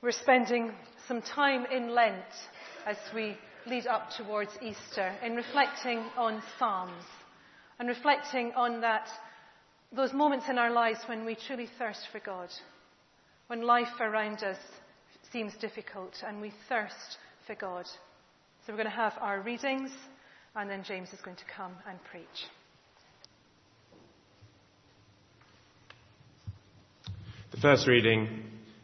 We're spending some time in Lent as we lead up towards Easter in reflecting on Psalms and reflecting on that, those moments in our lives when we truly thirst for God, when life around us seems difficult and we thirst for God. So we're going to have our readings and then James is going to come and preach. The first reading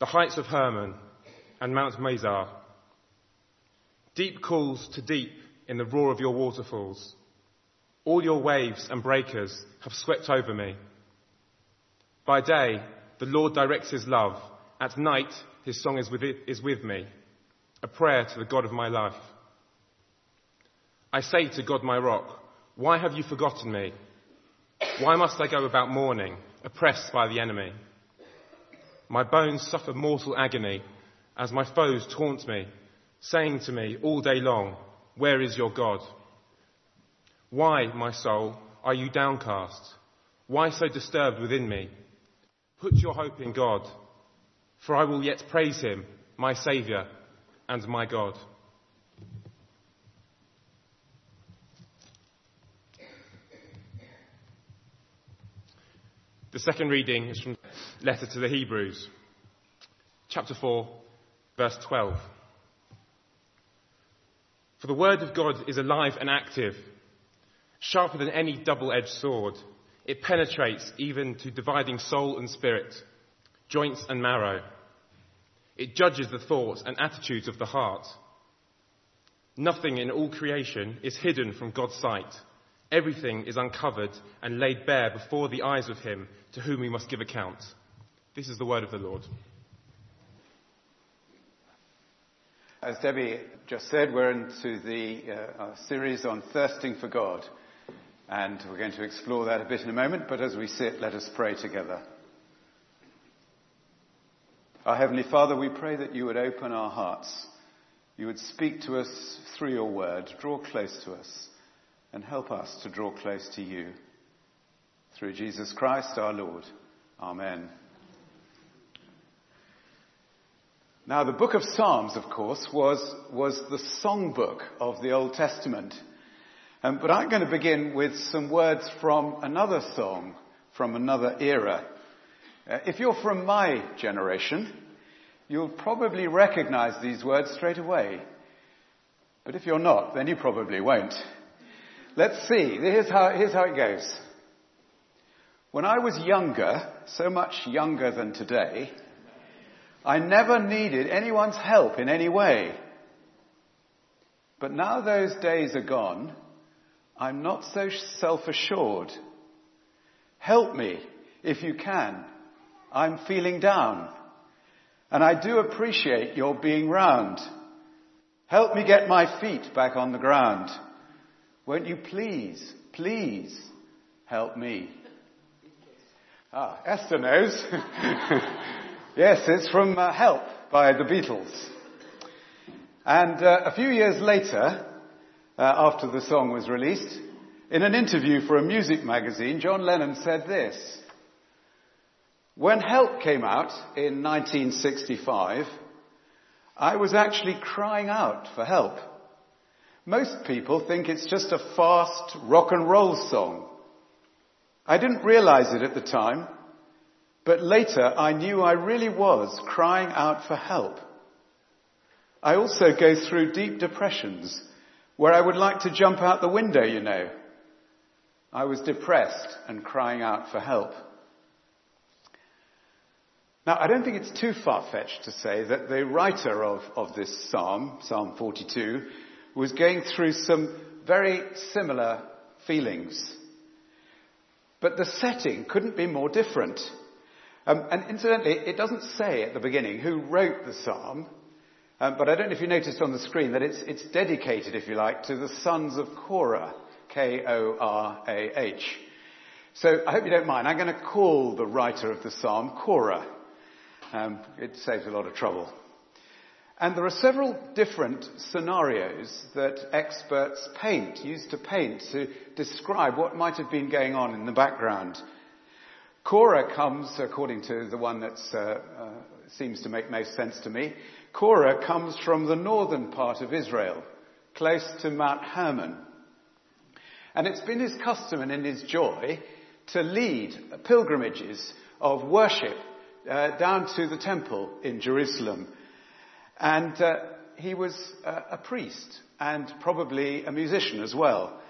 the heights of Hermon and Mount Mizar. Deep calls to deep in the roar of your waterfalls. All your waves and breakers have swept over me. By day, the Lord directs his love. At night, his song is with, it, is with me, a prayer to the God of my life. I say to God, my rock, why have you forgotten me? Why must I go about mourning, oppressed by the enemy? My bones suffer mortal agony as my foes taunt me, saying to me all day long, Where is your God? Why, my soul, are you downcast? Why so disturbed within me? Put your hope in God, for I will yet praise him, my Saviour and my God. The second reading is from letter to the Hebrews, chapter 4, verse 12. For the word of God is alive and active, sharper than any double-edged sword. It penetrates even to dividing soul and spirit, joints and marrow. It judges the thoughts and attitudes of the heart. Nothing in all creation is hidden from God's sight Everything is uncovered and laid bare before the eyes of him to whom we must give account. This is the word of the Lord. As Debbie just said, we're into the uh, series on thirsting for God. And we're going to explore that a bit in a moment, but as we sit, let us pray together. Our Heavenly Father, we pray that you would open our hearts. You would speak to us through your word, draw close to us and help us to draw close to you. Through Jesus Christ our Lord. Amen. Now, the book of Psalms, of course, was, was the songbook of the Old Testament. Um, but I'm going to begin with some words from another song from another era. Uh, if you're from my generation, you'll probably recognize these words straight away. But if you're not, then you probably won't. Let's see. Here's how, here's how it goes. When I was younger, so much younger than today, I never needed anyone's help in any way. But now those days are gone, I'm not so self-assured. Help me if you can. I'm feeling down. And I do appreciate your being round. Help me get my feet back on the ground. Won't you please, please help me? Ah, Esther knows. yes, it's from uh, Help by the Beatles. And uh, a few years later, uh, after the song was released, in an interview for a music magazine, John Lennon said this. When Help came out in 1965, I was actually crying out for help. Most people think it's just a fast rock and roll song. I didn't realize it at the time, but later I knew I really was crying out for help. I also go through deep depressions where I would like to jump out the window, you know. I was depressed and crying out for help. Now, I don't think it's too far-fetched to say that the writer of, of this psalm, Psalm 42, was going through some very similar feelings. But the setting couldn't be more different. Um, and incidentally, it doesn't say at the beginning who wrote the psalm, um, but I don't know if you noticed on the screen that it's, it's dedicated, if you like, to the sons of Korah, K-O-R-A-H. So I hope you don't mind. I'm going to call the writer of the psalm Korah. Um, it saves a lot of trouble. And there are several different scenarios that experts paint, used to paint to describe what might have been going on in the background. Korah comes, according to the one that uh, uh, seems to make most sense to me, Korah comes from the northern part of Israel, close to Mount Hermon. And it's been his custom and in his joy to lead pilgrimages of worship uh, down to the temple in Jerusalem. And uh, he was uh, a priest and probably a musician as well.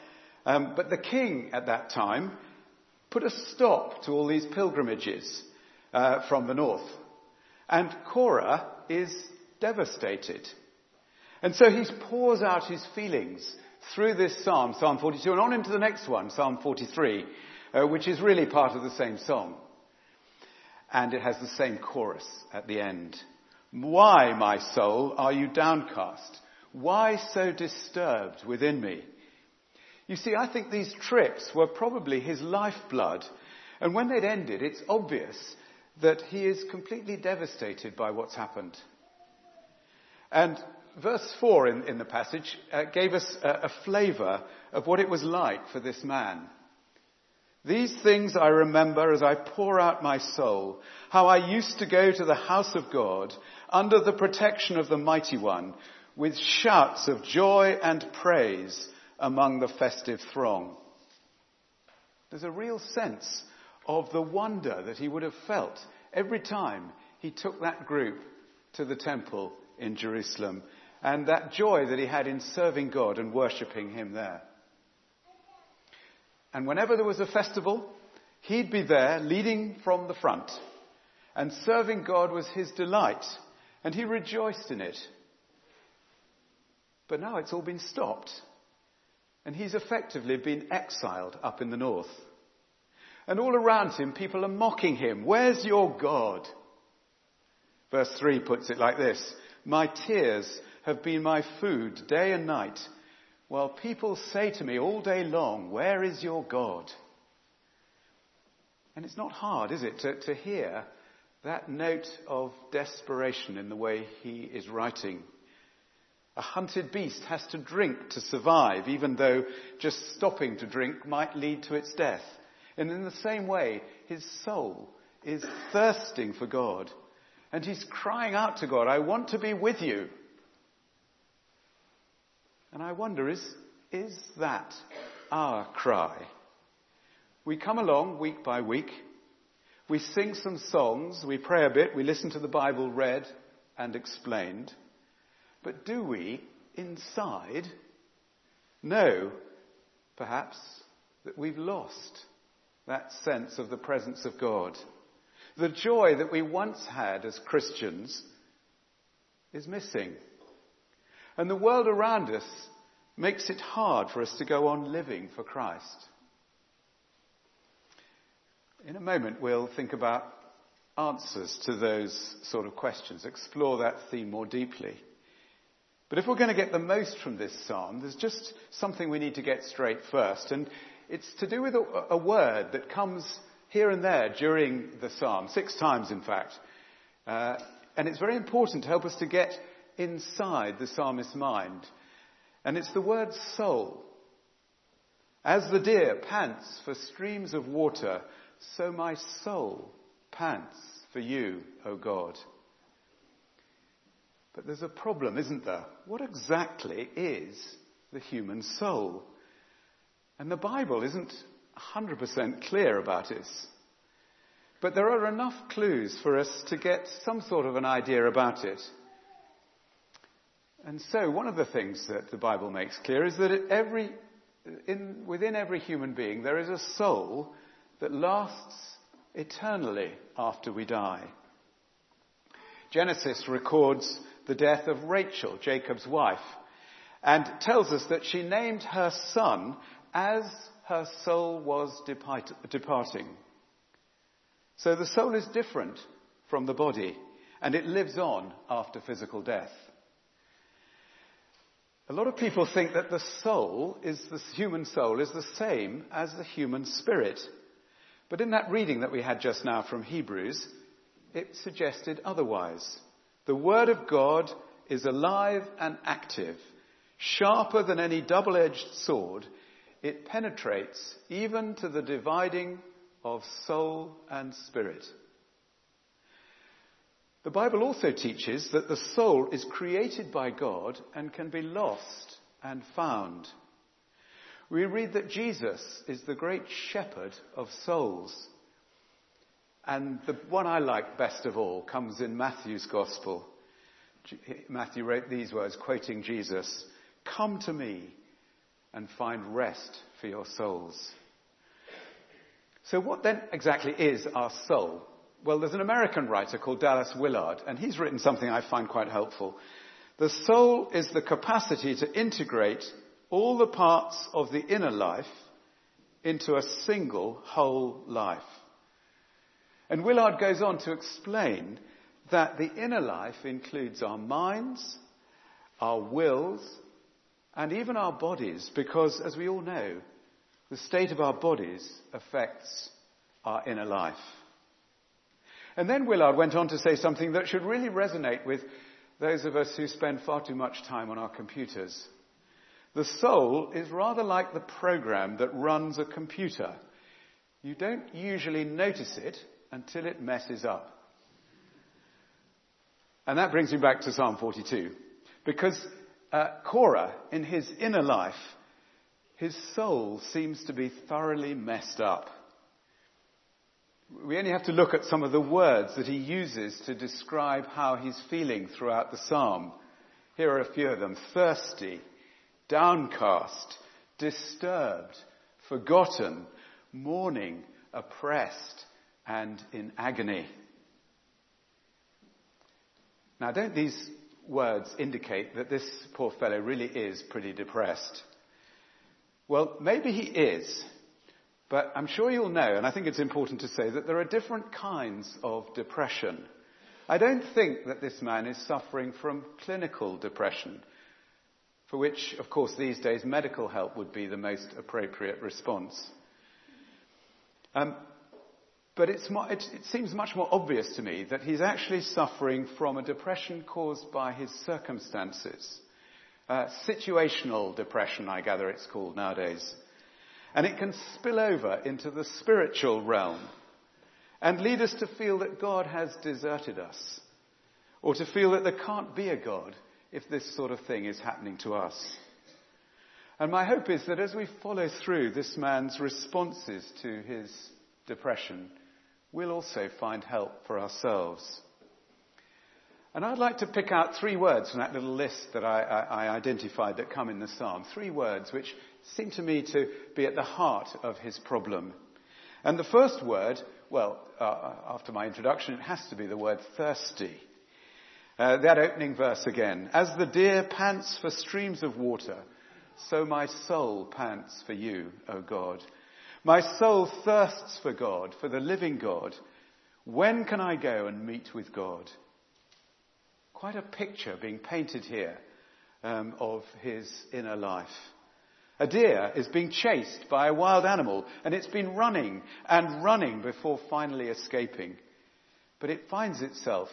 Um, but the king at that time put a stop to all these pilgrimages uh, from the north. And Korah is devastated. And so he pours out his feelings through this psalm, Psalm 42, and on into the next one, Psalm 43, uh, which is really part of the same song. And it has the same chorus at the end. Why, my soul, are you downcast? Why so disturbed within me? You see, I think these trips were probably his lifeblood. And when they'd ended, it's obvious that he is completely devastated by what's happened. And verse 4 in, in the passage uh, gave us a, a flavour of what it was like for this man. These things I remember as I pour out my soul, how I used to go to the house of God under the protection of the mighty one with shouts of joy and praise among the festive throng. There's a real sense of the wonder that he would have felt every time he took that group to the temple in Jerusalem and that joy that he had in serving God and worshipping him there. And whenever there was a festival, he'd be there leading from the front and serving God was his delight and he rejoiced in it. But now it's all been stopped. And he's effectively been exiled up in the north. And all around him, people are mocking him. Where's your God? Verse 3 puts it like this My tears have been my food day and night, while people say to me all day long, Where is your God? And it's not hard, is it, to, to hear that note of desperation in the way he is writing. A hunted beast has to drink to survive, even though just stopping to drink might lead to its death. And in the same way, his soul is thirsting for God. And he's crying out to God, I want to be with you. And I wonder, is, is that our cry? We come along week by week. We sing some songs. We pray a bit. We listen to the Bible read and explained. But do we, inside, know, perhaps, that we've lost that sense of the presence of God? The joy that we once had as Christians is missing. And the world around us makes it hard for us to go on living for Christ. In a moment, we'll think about answers to those sort of questions, explore that theme more deeply. But if we're going to get the most from this psalm, there's just something we need to get straight first. And it's to do with a, a word that comes here and there during the psalm, six times in fact. Uh, and it's very important to help us to get inside the psalmist's mind. And it's the word soul. As the deer pants for streams of water, so my soul pants for you, O God. But there's a problem, isn't there? What exactly is the human soul? And the Bible isn't 100% clear about it. But there are enough clues for us to get some sort of an idea about it. And so, one of the things that the Bible makes clear is that every, in, within every human being there is a soul that lasts eternally after we die. Genesis records the death of Rachel, Jacob's wife, and tells us that she named her son as her soul was depart- departing. So the soul is different from the body, and it lives on after physical death. A lot of people think that the soul is the human soul is the same as the human spirit. But in that reading that we had just now from Hebrews, it suggested otherwise. The Word of God is alive and active, sharper than any double-edged sword. It penetrates even to the dividing of soul and spirit. The Bible also teaches that the soul is created by God and can be lost and found. We read that Jesus is the great shepherd of souls. And the one I like best of all comes in Matthew's Gospel. Matthew wrote these words, quoting Jesus Come to me and find rest for your souls. So, what then exactly is our soul? Well, there's an American writer called Dallas Willard, and he's written something I find quite helpful. The soul is the capacity to integrate all the parts of the inner life into a single whole life. And Willard goes on to explain that the inner life includes our minds, our wills, and even our bodies, because as we all know, the state of our bodies affects our inner life. And then Willard went on to say something that should really resonate with those of us who spend far too much time on our computers. The soul is rather like the program that runs a computer. You don't usually notice it until it messes up. And that brings me back to Psalm 42. Because uh, Korah, in his inner life, his soul seems to be thoroughly messed up. We only have to look at some of the words that he uses to describe how he's feeling throughout the psalm. Here are a few of them. Thirsty, downcast, disturbed, forgotten, mourning, oppressed, and in agony. Now, don't these words indicate that this poor fellow really is pretty depressed? Well, maybe he is, but I'm sure you'll know, and I think it's important to say, that there are different kinds of depression. I don't think that this man is suffering from clinical depression, for which, of course, these days medical help would be the most appropriate response. Um, but it, it, seems much more obvious to me that he's actually suffering from a depression caused by his circumstances. Uh, situational depression, I gather it's called nowadays. And it can spill over into the spiritual realm and lead us to feel that God has deserted us or to feel that there can't be a God if this sort of thing is happening to us. And my hope is that as we follow through this man's responses to his depression, we'll also find help for ourselves. And I'd like to pick out three words from that little list that I, I, I, identified that come in the psalm. Three words which seem to me to be at the heart of his problem. And the first word, well, uh, after my introduction, it has to be the word thirsty. Uh, that opening verse again. As the deer pants for streams of water, so my soul pants for you, O God. My soul thirsts for God, for the living God. When can I go and meet with God? Quite a picture being painted here um, of his inner life. A deer is being chased by a wild animal and it's been running and running before finally escaping. But it finds itself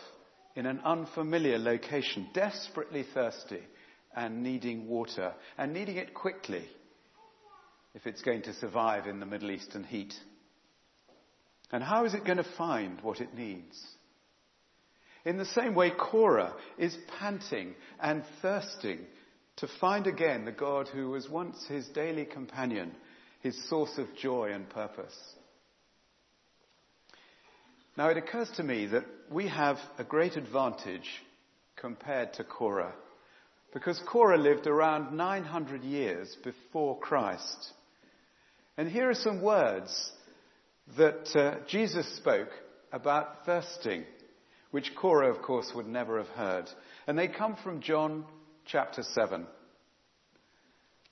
in an unfamiliar location, desperately thirsty and needing water and needing it quickly if it's going to survive in the Middle Eastern heat. And how is it going to find what it needs? In the same way, Korah is panting and thirsting to find again the God who was once his daily companion, his source of joy and purpose. Now it occurs to me that we have a great advantage compared to Korah. because Korah lived around 900 years before Christ. And here are some words that uh, Jesus spoke about thirsting, which Korah, of course, would never have heard. And they come from John chapter 7.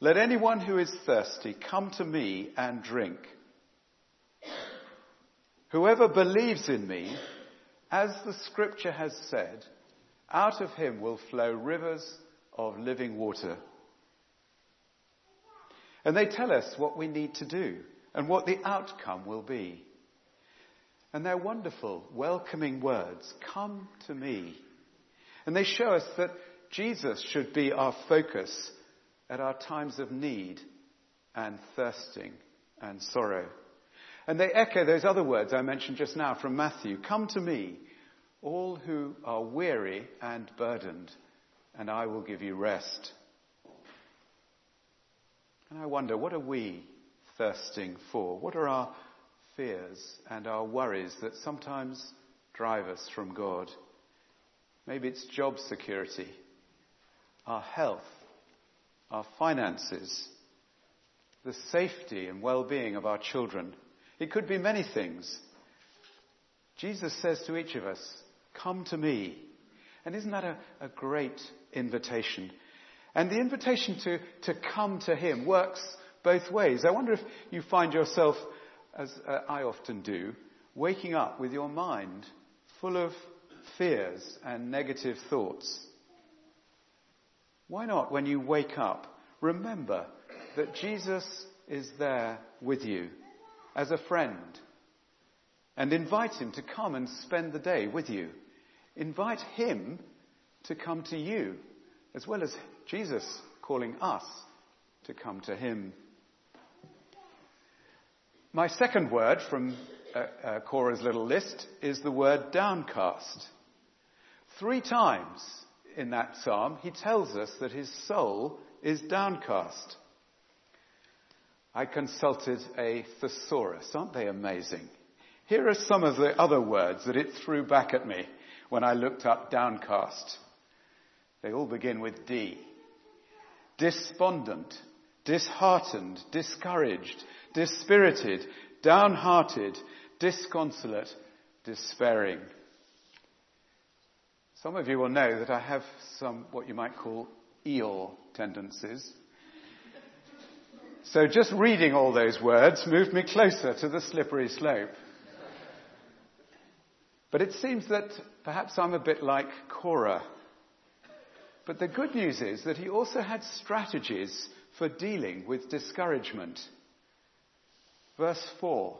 Let anyone who is thirsty come to me and drink. Whoever believes in me, as the scripture has said, out of him will flow rivers of living water. And they tell us what we need to do and what the outcome will be. And they're wonderful, welcoming words. Come to me. And they show us that Jesus should be our focus at our times of need and thirsting and sorrow. And they echo those other words I mentioned just now from Matthew. Come to me, all who are weary and burdened, and I will give you rest. And I wonder, what are we thirsting for? What are our fears and our worries that sometimes drive us from God? Maybe it's job security, our health, our finances, the safety and well-being of our children. It could be many things. Jesus says to each of us, come to me. And isn't that a, a great invitation? And the invitation to, to come to Him works both ways. I wonder if you find yourself, as uh, I often do, waking up with your mind full of fears and negative thoughts. Why not, when you wake up, remember that Jesus is there with you as a friend and invite him to come and spend the day with you. Invite him to come to you as well as Jesus calling us to come to him. My second word from uh, uh, Korah's little list is the word downcast. Three times in that psalm, he tells us that his soul is downcast. I consulted a thesaurus. Aren't they amazing? Here are some of the other words that it threw back at me when I looked up downcast. They all begin with D. Despondent, disheartened, discouraged, dispirited, downhearted, disconsolate, despairing. Some of you will know that I have some what you might call Eeyore tendencies. So just reading all those words moved me closer to the slippery slope. But it seems that perhaps I'm a bit like Korah. But the good news is that he also had strategies for dealing with discouragement. Verse 4.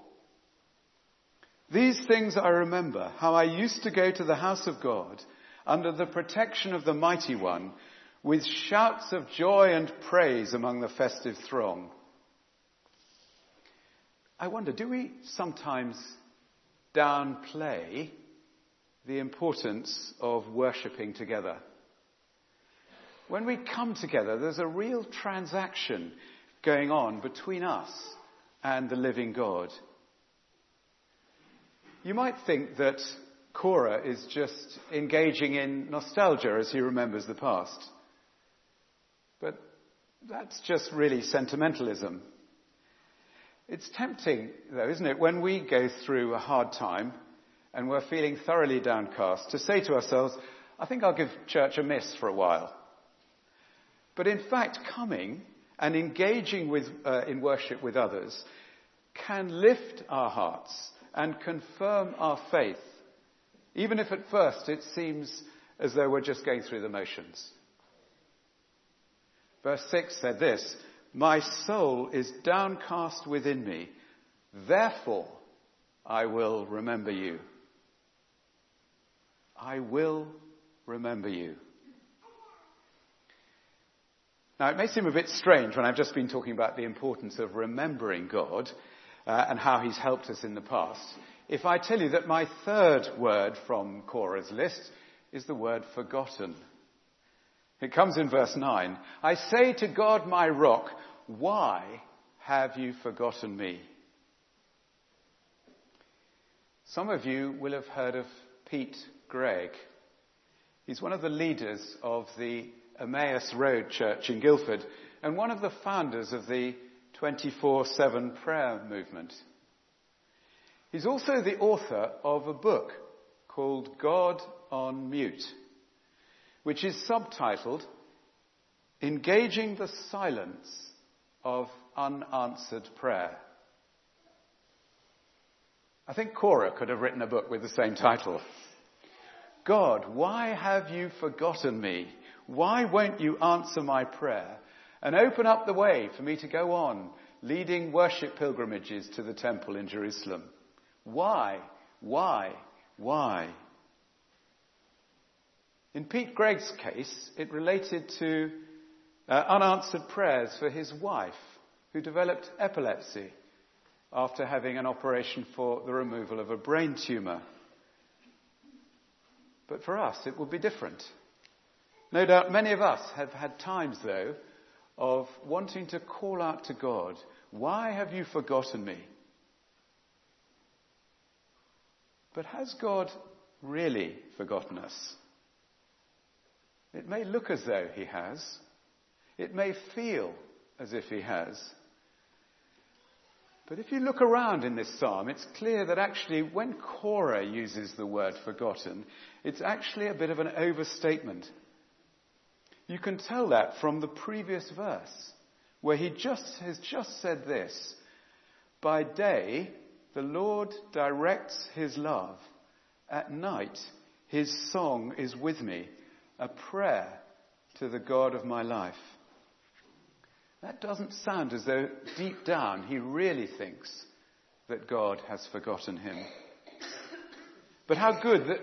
These things I remember, how I used to go to the house of God under the protection of the mighty one with shouts of joy and praise among the festive throng. I wonder, do we sometimes downplay the importance of worshipping together? When we come together, there's a real transaction going on between us and the living God. You might think that Korah is just engaging in nostalgia as he remembers the past. But that's just really sentimentalism. It's tempting, though, isn't it, when we go through a hard time and we're feeling thoroughly downcast, to say to ourselves, I think I'll give church a miss for a while. But in fact, coming and engaging with, uh, in worship with others can lift our hearts and confirm our faith, even if at first it seems as though we're just going through the motions. Verse 6 said this, My soul is downcast within me, therefore I will remember you. I will remember you. Now, it may seem a bit strange when I've just been talking about the importance of remembering God uh, and how He's helped us in the past. If I tell you that my third word from Korah's list is the word forgotten. It comes in verse 9. I say to God, my rock, why have you forgotten me? Some of you will have heard of Pete Greig. He's one of the leaders of the Emmaus Road Church in Guildford and one of the founders of the 24-7 prayer movement. He's also the author of a book called God on Mute, which is subtitled Engaging the Silence of Unanswered Prayer. I think Korah could have written a book with the same title. God, why have you forgotten me? Why won't you answer my prayer and open up the way for me to go on leading worship pilgrimages to the temple in Jerusalem? Why? Why? Why? In Pete Greig's case, it related to uh, unanswered prayers for his wife, who developed epilepsy after having an operation for the removal of a brain tumour. But for us, it would be different. No doubt many of us have had times, though, of wanting to call out to God, Why have you forgotten me? But has God really forgotten us? It may look as though he has. It may feel as if he has. But if you look around in this psalm, it's clear that actually when Korah uses the word forgotten, it's actually a bit of an overstatement. You can tell that from the previous verse, where he just has just said this. By day, the Lord directs his love. At night, his song is with me, a prayer to the God of my life. That doesn't sound as though deep down he really thinks that God has forgotten him. But how good that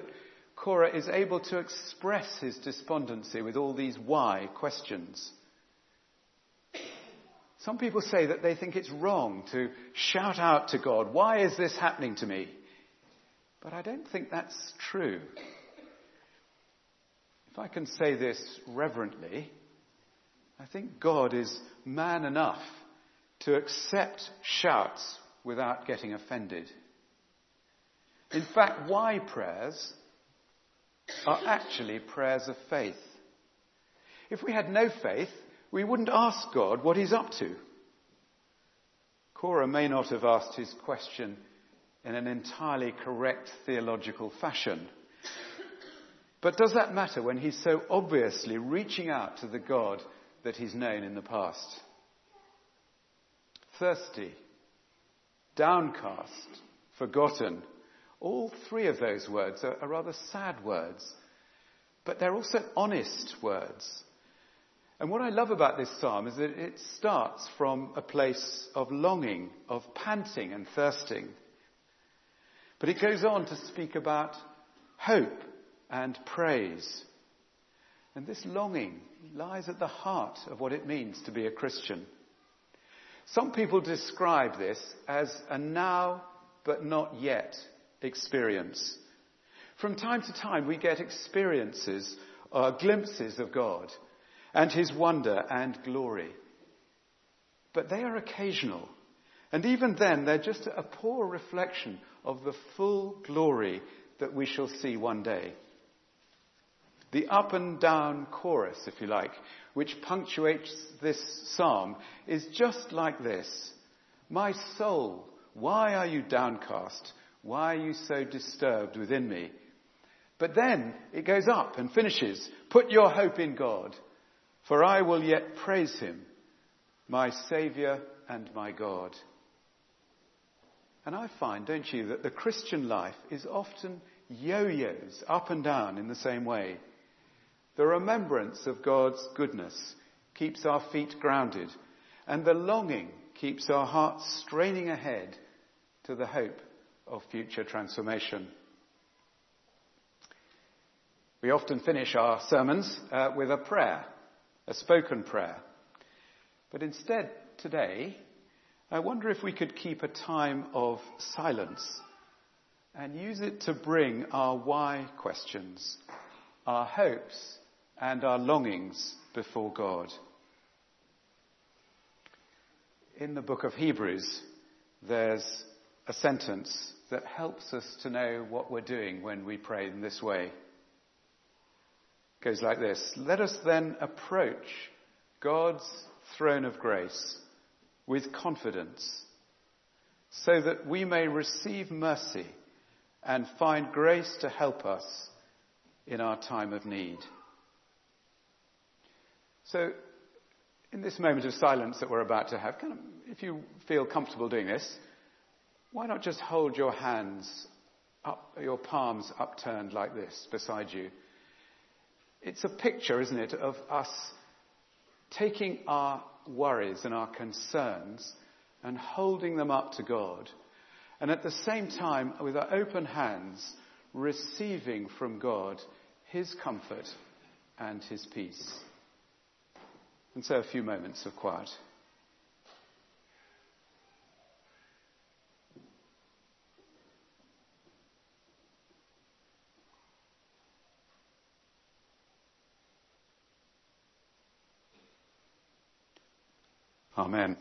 Korah is able to express his despondency with all these why questions. Some people say that they think it's wrong to shout out to God, why is this happening to me? But I don't think that's true. If I can say this reverently, I think God is man enough to accept shouts without getting offended. In fact, why prayers are actually prayers of faith. If we had no faith, we wouldn't ask God what he's up to. Korah may not have asked his question in an entirely correct theological fashion. But does that matter when he's so obviously reaching out to the God that he's known in the past? thirsty, downcast, forgotten. All three of those words are, are rather sad words, but they're also honest words. And what I love about this psalm is that it starts from a place of longing, of panting and thirsting. But it goes on to speak about hope and praise. And this longing lies at the heart of what it means to be a Christian. Some people describe this as a now but not yet experience. From time to time, we get experiences, uh, glimpses of God and His wonder and glory. But they are occasional. And even then, they're just a poor reflection of the full glory that we shall see one day. The up and down chorus, if you like, which punctuates this psalm is just like this. My soul, why are you downcast? Why are you so disturbed within me? But then it goes up and finishes, put your hope in God, for I will yet praise him, my Saviour and my God. And I find, don't you, that the Christian life is often yo-yos, up and down in the same way. The remembrance of God's goodness keeps our feet grounded, and the longing keeps our hearts straining ahead to the hope of future transformation. We often finish our sermons uh, with a prayer, a spoken prayer. But instead, today, I wonder if we could keep a time of silence and use it to bring our why questions, our hopes, and our longings before God. In the book of Hebrews, there's a sentence that helps us to know what we're doing when we pray in this way. It goes like this Let us then approach God's throne of grace with confidence, so that we may receive mercy and find grace to help us in our time of need. So, in this moment of silence that we're about to have, kind of, if you feel comfortable doing this, why not just hold your hands up, your palms upturned like this beside you? It's a picture, isn't it, of us taking our worries and our concerns and holding them up to God. And at the same time, with our open hands, receiving from God His comfort and His peace. And so a few moments of quiet. Amen.